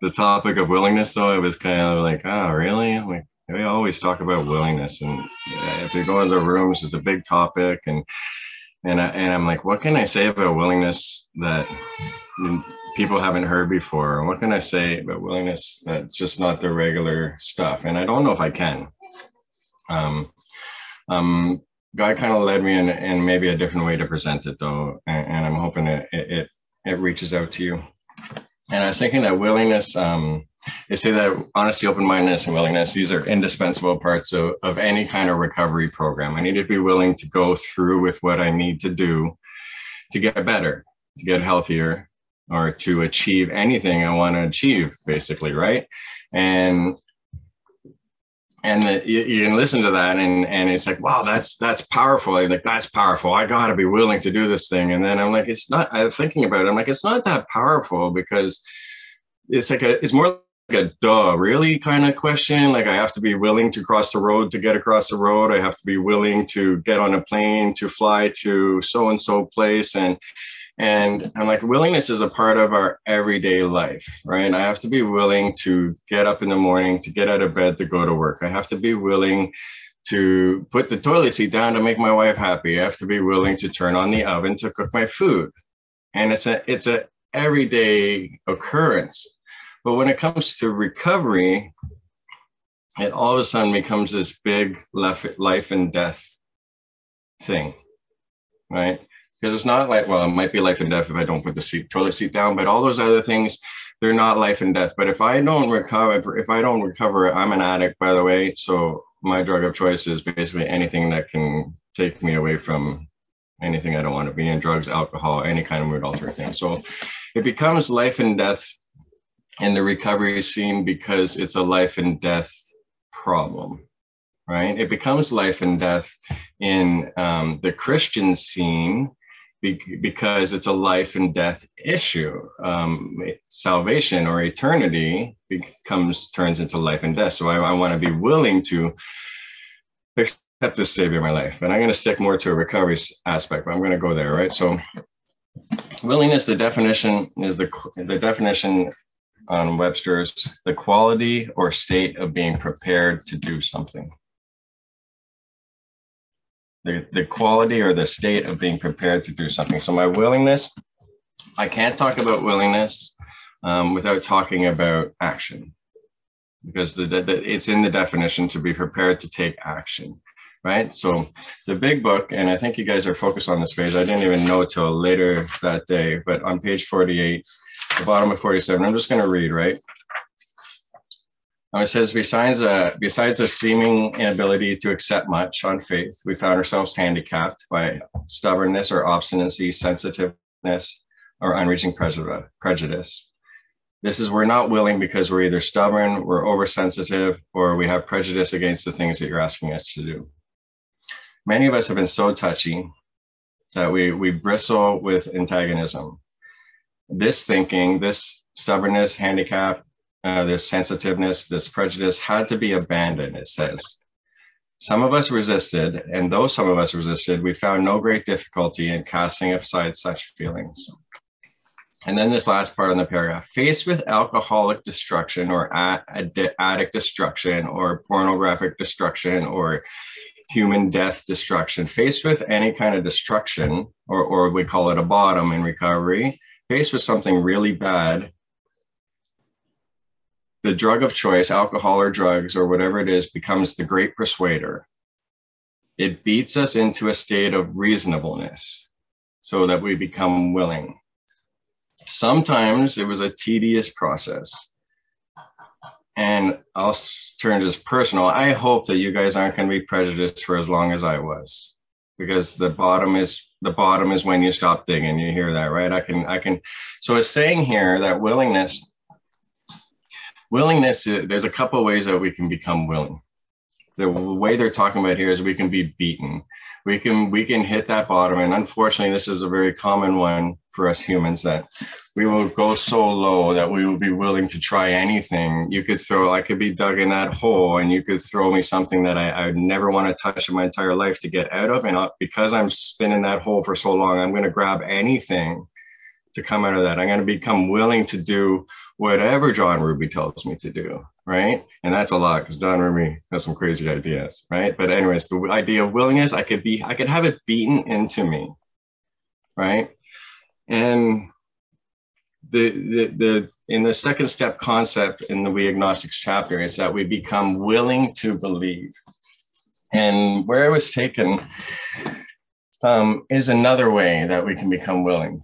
the topic of willingness, though, it was kind of like, oh, really? Like, we always talk about willingness, and if you go into rooms, it's a big topic, and and I, and I'm like, what can I say about willingness that people haven't heard before? What can I say about willingness that's just not the regular stuff? And I don't know if I can. Um, um, God kind of led me in, in maybe a different way to present it, though, and, and I'm hoping it, it it reaches out to you. And I was thinking that willingness, um, they say that honesty, open mindedness, and willingness, these are indispensable parts of, of any kind of recovery program. I need to be willing to go through with what I need to do to get better, to get healthier, or to achieve anything I want to achieve, basically, right? And and the, you, you, can listen to that and and it's like wow that's that's powerful. I'm like that's powerful. I gotta be willing to do this thing. And then i'm like it's not i'm thinking about it. I'm like it's not that powerful because it's like a it's more like a duh really kind of question. Like i have to be willing to cross the road to get across the road. I have to be willing to get on a plane to fly to so and so place. And and I'm like, willingness is a part of our everyday life, right? I have to be willing to get up in the morning, to get out of bed, to go to work. I have to be willing to put the toilet seat down to make my wife happy. I have to be willing to turn on the oven to cook my food. And it's a it's a everyday occurrence. But when it comes to recovery, it all of a sudden becomes this big life, life and death thing, right? Because it's not like well it might be life and death if i don't put the seat, toilet seat down but all those other things they're not life and death. But if i don't recover if i don't recover i'm an addict by the way. So my drug of choice is basically anything that can take me away from anything i don't want to be in drugs alcohol any kind of mood altering thing. So it becomes life and death in the recovery scene because it's a life and death problem right? It becomes life and death in um, the christian scene because it's a life and death issue. Um, salvation or eternity becomes turns into life and death. So I, I want to be willing to accept the Savior of my life. And I'm going to stick more to a recovery aspect, but I'm going to go there, right? So willingness, the definition is the the definition on Webster's the quality or state of being prepared to do something the, the quality or the state of being prepared to do something. So my willingness, I can't talk about willingness um, without talking about action because the, the, it's in the definition to be prepared to take action, right? So the big book, and I think you guys are focused on this page. I didn't even know till later that day, but on page 48, the bottom of 47, I'm just going to read, right? It says, besides a, besides a seeming inability to accept much on faith, we found ourselves handicapped by stubbornness or obstinacy, sensitiveness, or unreaching prejudice. This is we're not willing because we're either stubborn, we're oversensitive, or we have prejudice against the things that you're asking us to do. Many of us have been so touchy that we, we bristle with antagonism. This thinking, this stubbornness, handicap, uh, this sensitiveness, this prejudice had to be abandoned, it says. Some of us resisted, and though some of us resisted, we found no great difficulty in casting aside such feelings. And then this last part in the paragraph faced with alcoholic destruction or addict destruction or pornographic destruction or human death destruction, faced with any kind of destruction, or, or we call it a bottom in recovery, faced with something really bad, the drug of choice, alcohol or drugs or whatever it is, becomes the great persuader. It beats us into a state of reasonableness so that we become willing. Sometimes it was a tedious process. And I'll turn this personal. I hope that you guys aren't going to be prejudiced for as long as I was, because the bottom is the bottom is when you stop digging. You hear that, right? I can, I can. So it's saying here that willingness willingness uh, there's a couple ways that we can become willing. The way they're talking about here is we can be beaten. We can we can hit that bottom and unfortunately this is a very common one for us humans that we will go so low that we will be willing to try anything. You could throw i could be dug in that hole and you could throw me something that i, I never want to touch in my entire life to get out of and I'll, because i'm spinning that hole for so long i'm going to grab anything to come out of that. I'm going to become willing to do whatever John Ruby tells me to do, right? And that's a lot because John Ruby has some crazy ideas, right? But anyways, the idea of willingness, I could be, I could have it beaten into me, right? And the, the, the in the second step concept in the We Agnostics chapter is that we become willing to believe. And where I was taken um, is another way that we can become willing.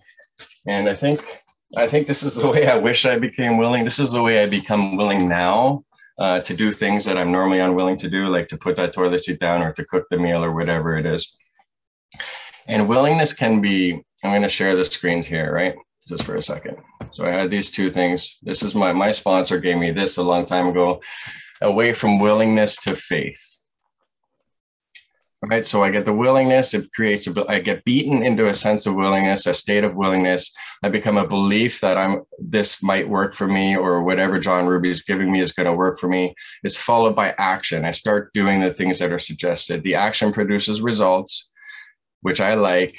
And I think I think this is the way I wish I became willing. This is the way I become willing now uh, to do things that I'm normally unwilling to do, like to put that toilet seat down or to cook the meal or whatever it is. And willingness can be, I'm going to share the screens here, right? Just for a second. So I had these two things. This is my, my sponsor gave me this a long time ago, away from willingness to faith right? So I get the willingness, it creates a, I get beaten into a sense of willingness, a state of willingness. I become a belief that I'm, this might work for me or whatever John Ruby is giving me is going to work for me. It's followed by action. I start doing the things that are suggested. The action produces results, which I like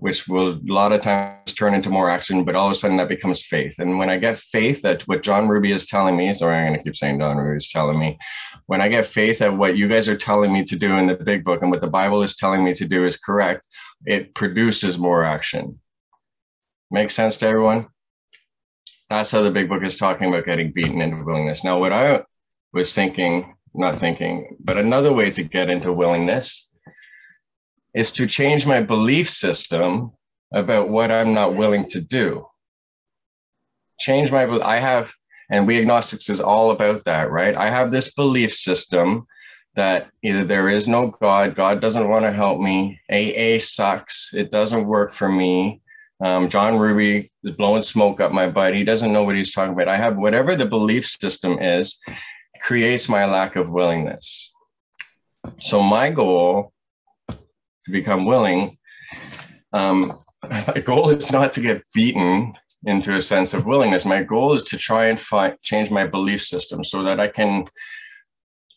which will a lot of times turn into more action, but all of a sudden that becomes faith. And when I get faith that what John Ruby is telling me, sorry, I'm going to keep saying John Ruby is telling me, when I get faith that what you guys are telling me to do in the big book and what the Bible is telling me to do is correct, it produces more action. Makes sense to everyone? That's how the big book is talking about getting beaten into willingness. Now, what I was thinking, not thinking, but another way to get into willingness is to change my belief system about what I'm not willing to do. Change my, I have, and we agnostics is all about that, right? I have this belief system that either there is no God, God doesn't want to help me, AA sucks, it doesn't work for me. Um, John Ruby is blowing smoke up my butt. He doesn't know what he's talking about. I have whatever the belief system is, creates my lack of willingness. So my goal to become willing, um, my goal is not to get beaten into a sense of willingness. My goal is to try and find change my belief system so that I can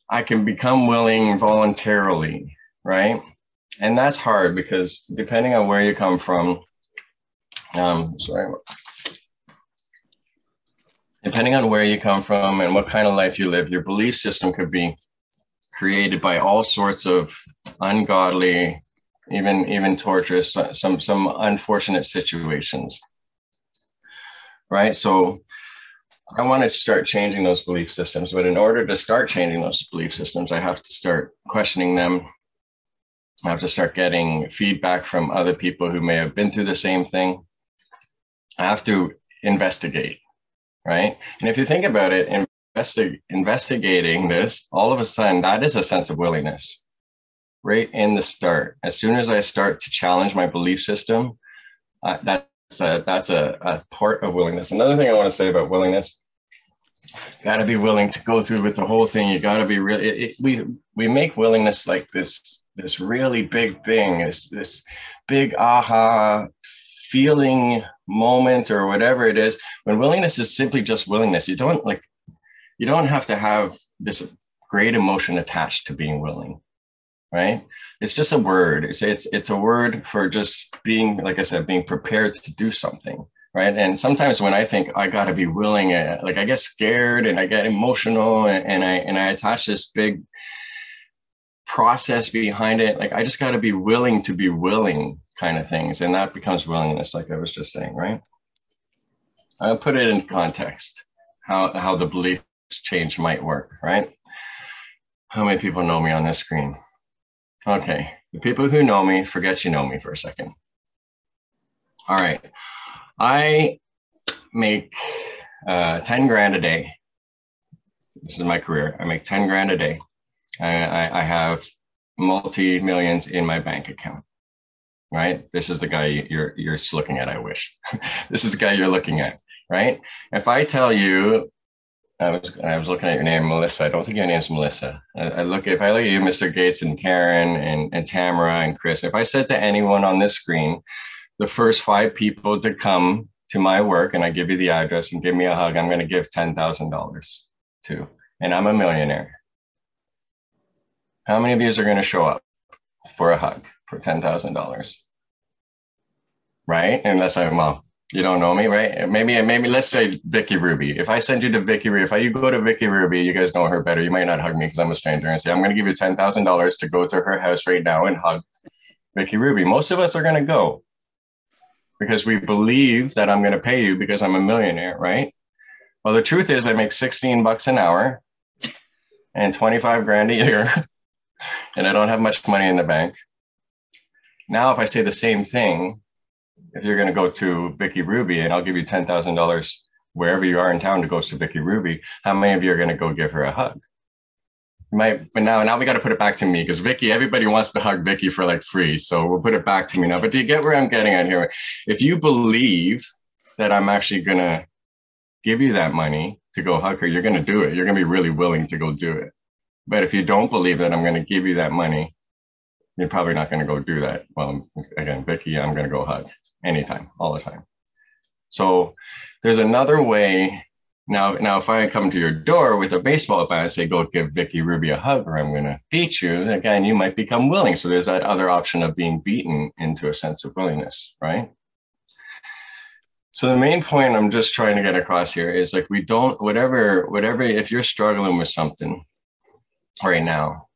I can become willing voluntarily, right? And that's hard because depending on where you come from, um, sorry, depending on where you come from and what kind of life you live, your belief system could be created by all sorts of ungodly even even torturous, some some unfortunate situations. Right. So I want to start changing those belief systems, but in order to start changing those belief systems, I have to start questioning them. I have to start getting feedback from other people who may have been through the same thing. I have to investigate, right? And if you think about it, investi- investigating this, all of a sudden, that is a sense of willingness right in the start. As soon as I start to challenge my belief system, uh, that's a, that's a, a part of willingness. Another thing I want to say about willingness, you got to be willing to go through with the whole thing. You got to be really. We we make willingness like this this really big thing. This this big aha feeling moment or whatever it is. When willingness is simply just willingness, you don't like you don't have to have this great emotion attached to being willing right? It's just a word. It's it's it's a word for just being, like I said, being prepared to do something, right? And sometimes when I think I got to be willing, uh, like I get scared and I get emotional, and, and I and I attach this big process behind it. Like I just got to be willing to be willing, kind of things, and that becomes willingness, like I was just saying, right? I'll put it in context how how the beliefs change might work, right? How many people know me on this screen? Okay, the people who know me, forget you know me for a second. All right, I make uh, 10 grand a day. This is my career. I make 10 grand a day. I, I have multi millions in my bank account. Right? This is the guy you're you're looking at. I wish. this is the guy you're looking at. Right? If I tell you I was I was looking at your name, Melissa. I don't think your name's Melissa. I, I, look if I look at you, Mr. Gates and Karen and, and Tamara and Chris. If I said to anyone on this screen, the first five people to come to my work and I give you the address and give me a hug, I'm going to give ten thousand dollars to, and I'm a millionaire. How many of you are going to show up for a hug for ten thousand dollars? Right? Unless I'm well, You don't know me, right? Maybe, maybe let's say Vicky Ruby. If I send you to Vicky Ruby, if I, you go to Vicky Ruby, you guys know her better. You might not hug me because I'm a stranger and say, I'm going to give you $10,000 to go to her house right now and hug Vicky Ruby. Most of us are going to go because we believe that I'm going to pay you because I'm a millionaire, right? Well, the truth is, I make 16 bucks an hour and 25 grand a year, and I don't have much money in the bank. Now, if I say the same thing, if you're going to go to Vicky Ruby and I'll give you $10,000 wherever you are in town to go to Vicky Ruby, how many of you are going to go give her a hug? might but now now we got to put it back to me because Vicky, everybody wants to hug Vicky for like free. So we'll put it back to me now. But do you get where I'm getting at here? If you believe that I'm actually gonna give you that money to go hug her, you're gonna do it. You're gonna be really willing to go do it. But if you don't believe that I'm gonna give you that money, you're probably not gonna go do that. Well, again, Vicky, I'm gonna go hug anytime, all the time. So there's another way now, now, if I come to your door with a baseball bat and say, "Go give Vicky Ruby a hug," or "I'm going to beat you," again, you might become willing. So there's that other option of being beaten into a sense of willingness, right? So the main point I'm just trying to get across here is like we don't whatever whatever if you're struggling with something right now,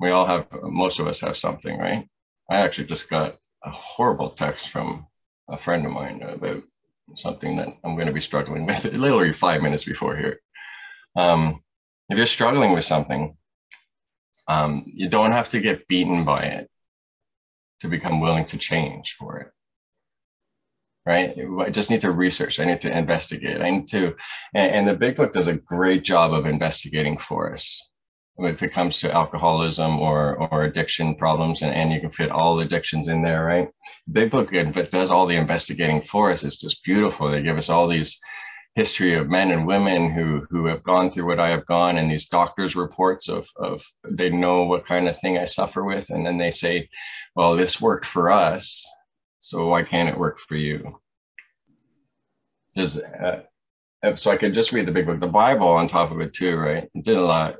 we all have most of us have something, right? I actually just got a horrible text from a friend of mine about something that I'm going to be struggling with literally five minutes before here. Um, if you're struggling with something, um, you don't have to get beaten by it to become willing to change for it. Right? I just need to research. I need to investigate. I need to, and, and the big book does a great job of investigating for us if it comes to alcoholism or or addiction problems and, and you can fit all addictions in there right? Big book it does all the investigating for us. It's just beautiful. They give us all these history of men and women who who have gone through what i have gone and these doctors reports of of they know what kind of thing i suffer with and then they say well this worked for us so why can't it work for you? Does uh, so I could just read the big book, the Bible on top of it too, right? It did a lot.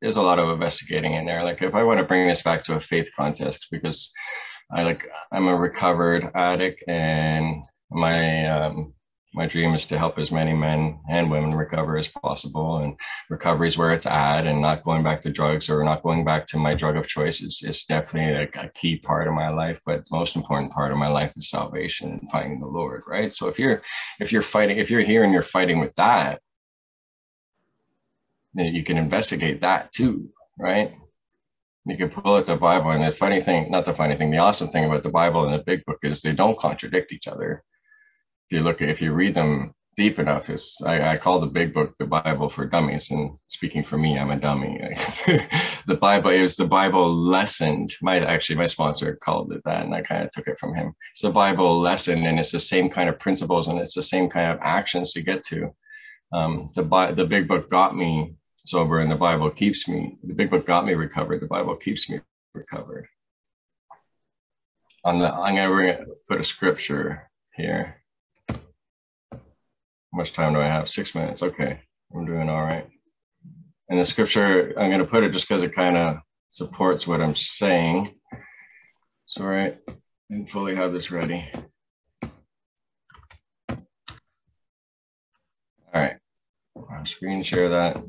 There's a lot of investigating in there. Like if I want to bring this back to a faith context, because I like I'm a recovered addict, and my um, my dream is to help as many men and women recover as possible and recovery is where it's at and not going back to drugs or not going back to my drug of choice is, is definitely a, a key part of my life but most important part of my life is salvation and finding the lord right? So if you're if you're fighting if you're here and you're fighting with that then you can investigate that too right? You can pull out the bible and the funny thing not the funny thing the awesome thing about the bible and the big book is they don't contradict each other if you look at if you read them deep enough, it's I, I call the big book the Bible for dummies. And speaking for me, I'm a dummy. the Bible is the Bible lessened. My actually my sponsor called it that, and I kind of took it from him. It's the Bible lesson, and it's the same kind of principles and it's the same kind of actions to get to. Um, the the big book got me sober, and the Bible keeps me. The big book got me recovered. The Bible keeps me recovered. On the, I'm gonna put a scripture here much time do I have? Six minutes. Okay, I'm doing all right. And the scripture, I'm going to put it just because it kind of supports what I'm saying. So, all right, and fully have this ready. All right, I'll screen share that.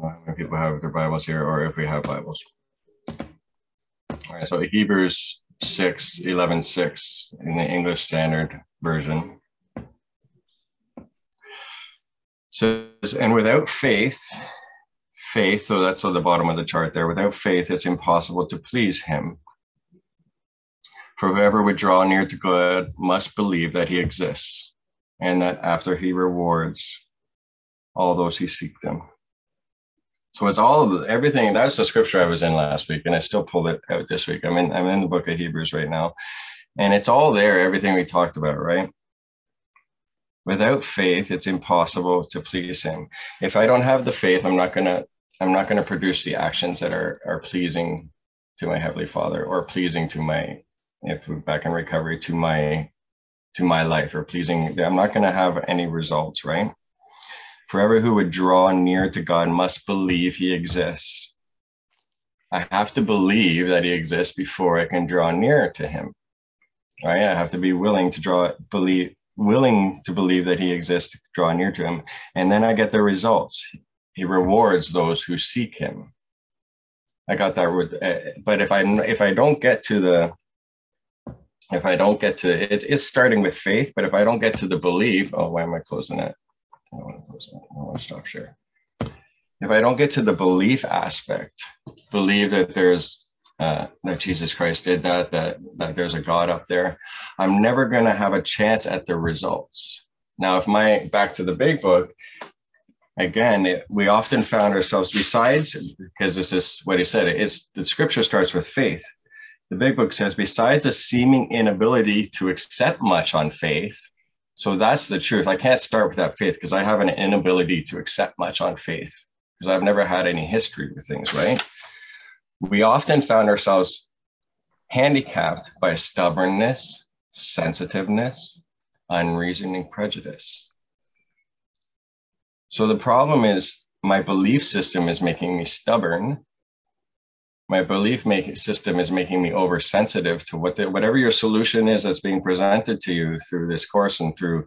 How many people have their Bibles here, or if we have Bibles? All right, so Hebrews 6, 11, 6 in the English Standard Version says, and without faith, faith, so that's on the bottom of the chart there, without faith, it's impossible to please him. For whoever would draw near to God must believe that he exists and that after he rewards all those who seek them. So it's all of everything. That's the scripture I was in last week, and I still pulled it out this week. I'm in I'm in the book of Hebrews right now, and it's all there. Everything we talked about, right? Without faith it's impossible to please him. If i don't have the faith i'm not going to i'm not to produce the actions that are are pleasing to my heavenly father or pleasing to my if we're back in recovery to my to my life or pleasing i'm not going to have any results right? Forever who would draw near to god must believe he exists. I have to believe that he exists before i can draw near to him right? I have to be willing to draw, believe, willing to believe that he exists, draw near to him. And then I get the results. He rewards those who seek him. I got that uh, but if I if I don't get to the if I don't get to it, it's starting with faith, but if I don't get to the belief, oh, why am I closing it? I don't want to close it. I want to stop share. If I don't get to the belief aspect, believe that there's uh, that Jesus Christ did that, that that there's a God up there, I'm never going to have a chance at the results. Now, if my back to the big book, again, it, we often found ourselves besides, because this is what he said, it's the scripture starts with faith. The big book says, besides a seeming inability to accept much on faith, so that's the truth. I can't start with that faith because I have an inability to accept much on faith because I've never had any history with things, right? We often found ourselves handicapped by stubbornness, sensitiveness, unreasoning prejudice. So the problem is my belief system is making me stubborn. My belief make, system is making me oversensitive to what the, whatever your solution is that's being presented to you through this course and through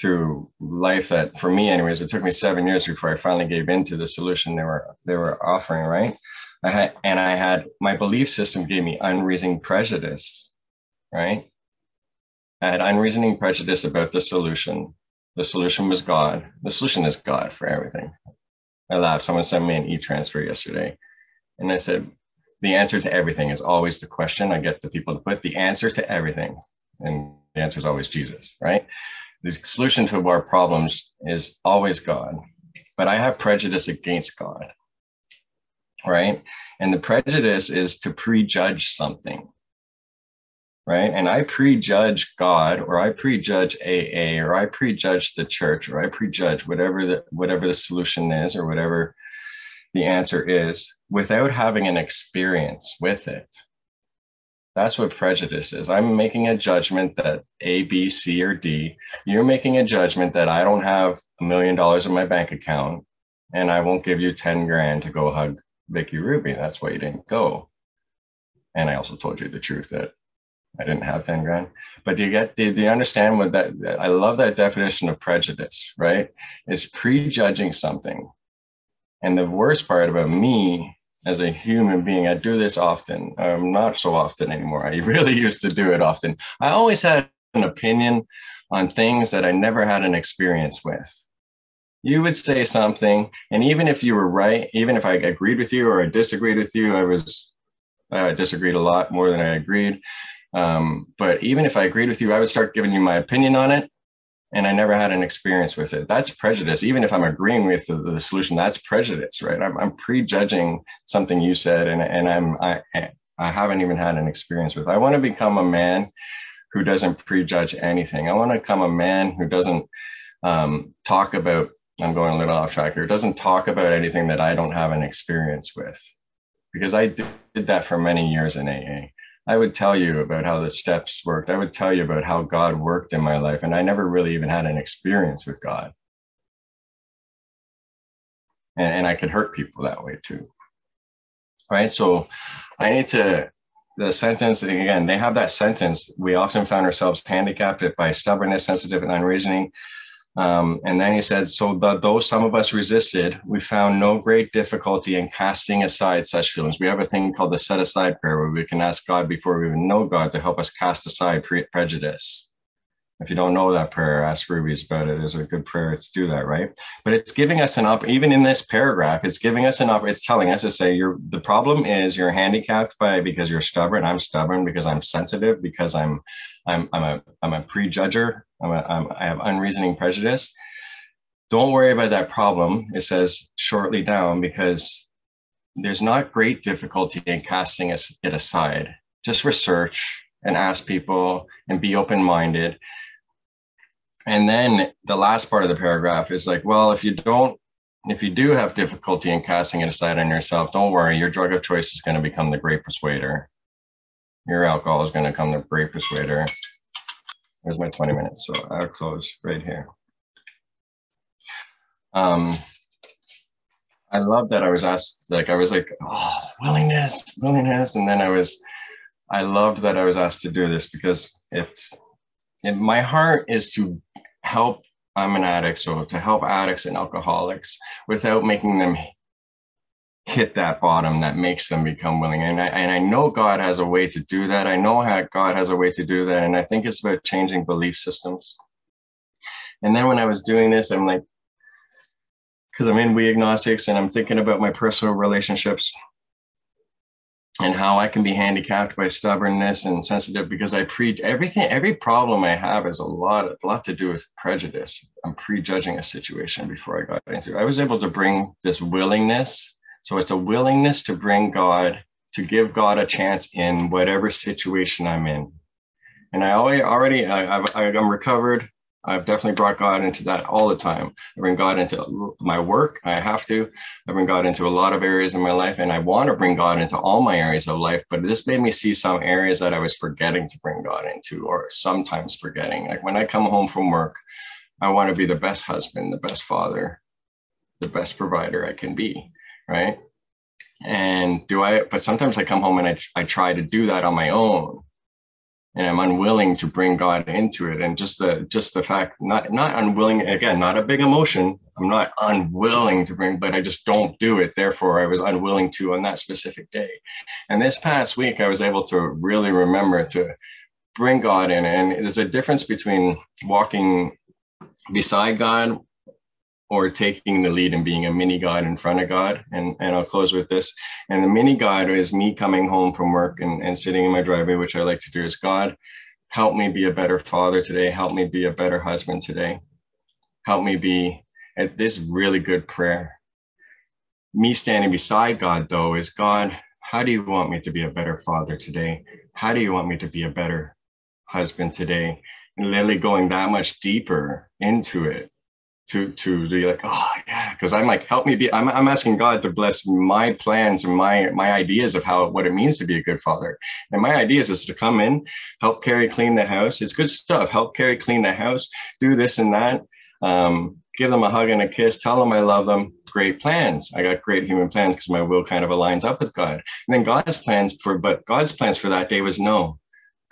through life that for me anyways it took me seven years before i finally gave in to the solution they were they were offering right i had and i had my belief system gave me unreasoning prejudice right i had unreasoning prejudice about the solution the solution was God. The solution is God for everything. I laughed. Someone sent me an e-transfer yesterday. And I said, the answer to everything is always the question I get the people to put the answer to everything. And the answer is always Jesus, right? The solution to our problems is always God. But I have prejudice against God, right? And the prejudice is to prejudge something right? And I prejudge God or I prejudge AA or I prejudge the church or I prejudge whatever the whatever the solution is or whatever the answer is without having an experience with it. That's what prejudice is. I'm making a judgment that A, B, C, or D. You're making a judgment that I don't have a million dollars in my bank account and I won't give you 10 grand to go hug Vicky Ruby. That's why you didn't go. And I also told you the truth that I didn't have 10 grand. But do you get, do, do you understand what that, I love that definition of prejudice, right? It's prejudging something. And the worst part about me as a human being, I do this often. Um, not so often anymore. I really used to do it often. I always had an opinion on things that I never had an experience with. You would say something, and even if you were right, even if I agreed with you or I disagreed with you, I was I disagreed a lot more than I agreed. Um, but even if I agreed with you, I would start giving you my opinion on it. And I never had an experience with it. That's prejudice. Even if I'm agreeing with the, the solution, that's prejudice, right? I'm, I'm prejudging something you said, and, and I'm I, I haven't even had an experience with. I want to become a man who doesn't prejudge anything. I want to become a man who doesn't um, talk about. I'm going a little off track here. It Doesn't talk about anything that I don't have an experience with, because I did that for many years in AA. I would tell you about how the steps worked. I would tell you about how God worked in my life. And I never really even had an experience with God. And, and I could hurt people that way too. Right. So I need to, the sentence, again, they have that sentence. We often found ourselves handicapped by stubbornness, sensitive, and unreasoning. Um, and then he said, So though some of us resisted, we found no great difficulty in casting aside such feelings. We have a thing called the set aside prayer where we can ask God before we even know God to help us cast aside pre- prejudice. If you don't know that prayer, ask Ruby's about it. There's a good prayer to do that, right? But it's giving us an op, even in this paragraph, it's giving us an op, it's telling us to say you're the problem is you're handicapped by because you're stubborn. I'm stubborn because I'm sensitive, because I'm I'm I'm a I'm a prejudger, I'm a, I'm, I have unreasoning prejudice. Don't worry about that problem, it says shortly down, because there's not great difficulty in casting it aside. Just research and ask people and be open minded and then the last part of the paragraph is like, well, if you don't, if you do have difficulty in casting it aside on yourself, don't worry, your drug of choice is going to become the great persuader. Your alcohol is going to become the great persuader. There's my 20 minutes, so I'll close right here. Um, I love that I was asked, like, I was like, oh, willingness, willingness. And then I was, I loved that I was asked to do this because it's it, my heart is to help. I'm an addict, so to help addicts and alcoholics without making them hit that bottom that makes them become willing. And I, and I know God has a way to do that. I know how God has a way to do that. And I think it's about changing belief systems. And then when I was doing this, I'm like, because I'm in We Agnostics and I'm thinking about my personal relationships and how I can be handicapped by stubbornness and sensitive because I preach everything every problem I have is a lot a lot to do with prejudice. I'm prejudging a situation before I got into it. I was able to bring this willingness. So it's a willingness to bring God, to give God a chance in whatever situation I'm in. And I already already I, I've, I'm recovered. I've definitely brought God into that all the time. I bring God into my work. I have to. I bring God into a lot of areas in my life, and I want to bring God into all my areas of life. But this made me see some areas that I was forgetting to bring God into, or sometimes forgetting. Like when I come home from work, I want to be the best husband, the best father, the best provider I can be, right? And do I, but sometimes I come home and I, I try to do that on my own and I'm unwilling to bring God into it. And just the just the fact, not not unwilling, again, not a big emotion. I'm not unwilling to bring, but I just don't do it. Therefore, I was unwilling to on that specific day. And this past week, I was able to really remember to bring God in. And there's a difference between walking beside God or taking the lead and being a mini God in front of God. And, and I'll close with this. And the mini God is me coming home from work and, and sitting in my driveway, which I like to do is God, help me be a better father today. Help me be a better husband today. Help me be at this really good prayer. Me standing beside God, though, is God, how do you want me to be a better father today? How do you want me to be a better husband today? And literally going that much deeper into it to to be like oh yeah because i'm like help me be I'm, I'm asking god to bless my plans and my my ideas of how what it means to be a good father. And my ideas is to come in help carry clean the house. It's good stuff. Help carry clean the house do this and that. Um, give them a hug and a kiss. Tell them i love them. Great plans. I got great human plans because my will kind of aligns up with god. And then god's plans for but god's plans for that day was no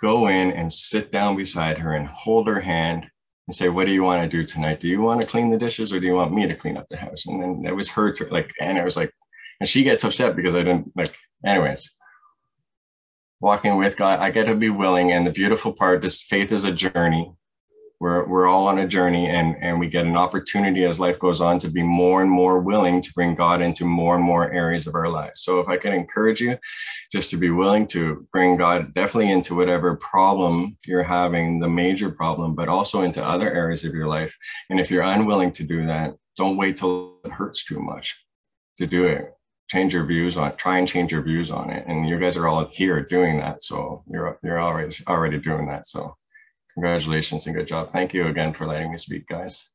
go in and sit down beside her and hold her hand and say, what do you want to do tonight? Do you want to clean the dishes or do you want me to clean up the house? And then it was her, to, like, and it was like, and she gets upset because I didn't like, anyways, walking with God, I get to be willing. And the beautiful part, this faith is a journey we're, we're all on a journey and, and we get an opportunity as life goes on to be more and more willing to bring God into more and more areas of our lives. So if I can encourage you just to be willing to bring God definitely into whatever problem you're having, the major problem, but also into other areas of your life. And if you're unwilling to do that, don't wait till it hurts too much to do it. Change your views on it. Try and change your views on it. And you guys are all here doing that. So you're you're already already doing that. So Congratulations and good job. Thank you again for letting me speak, guys.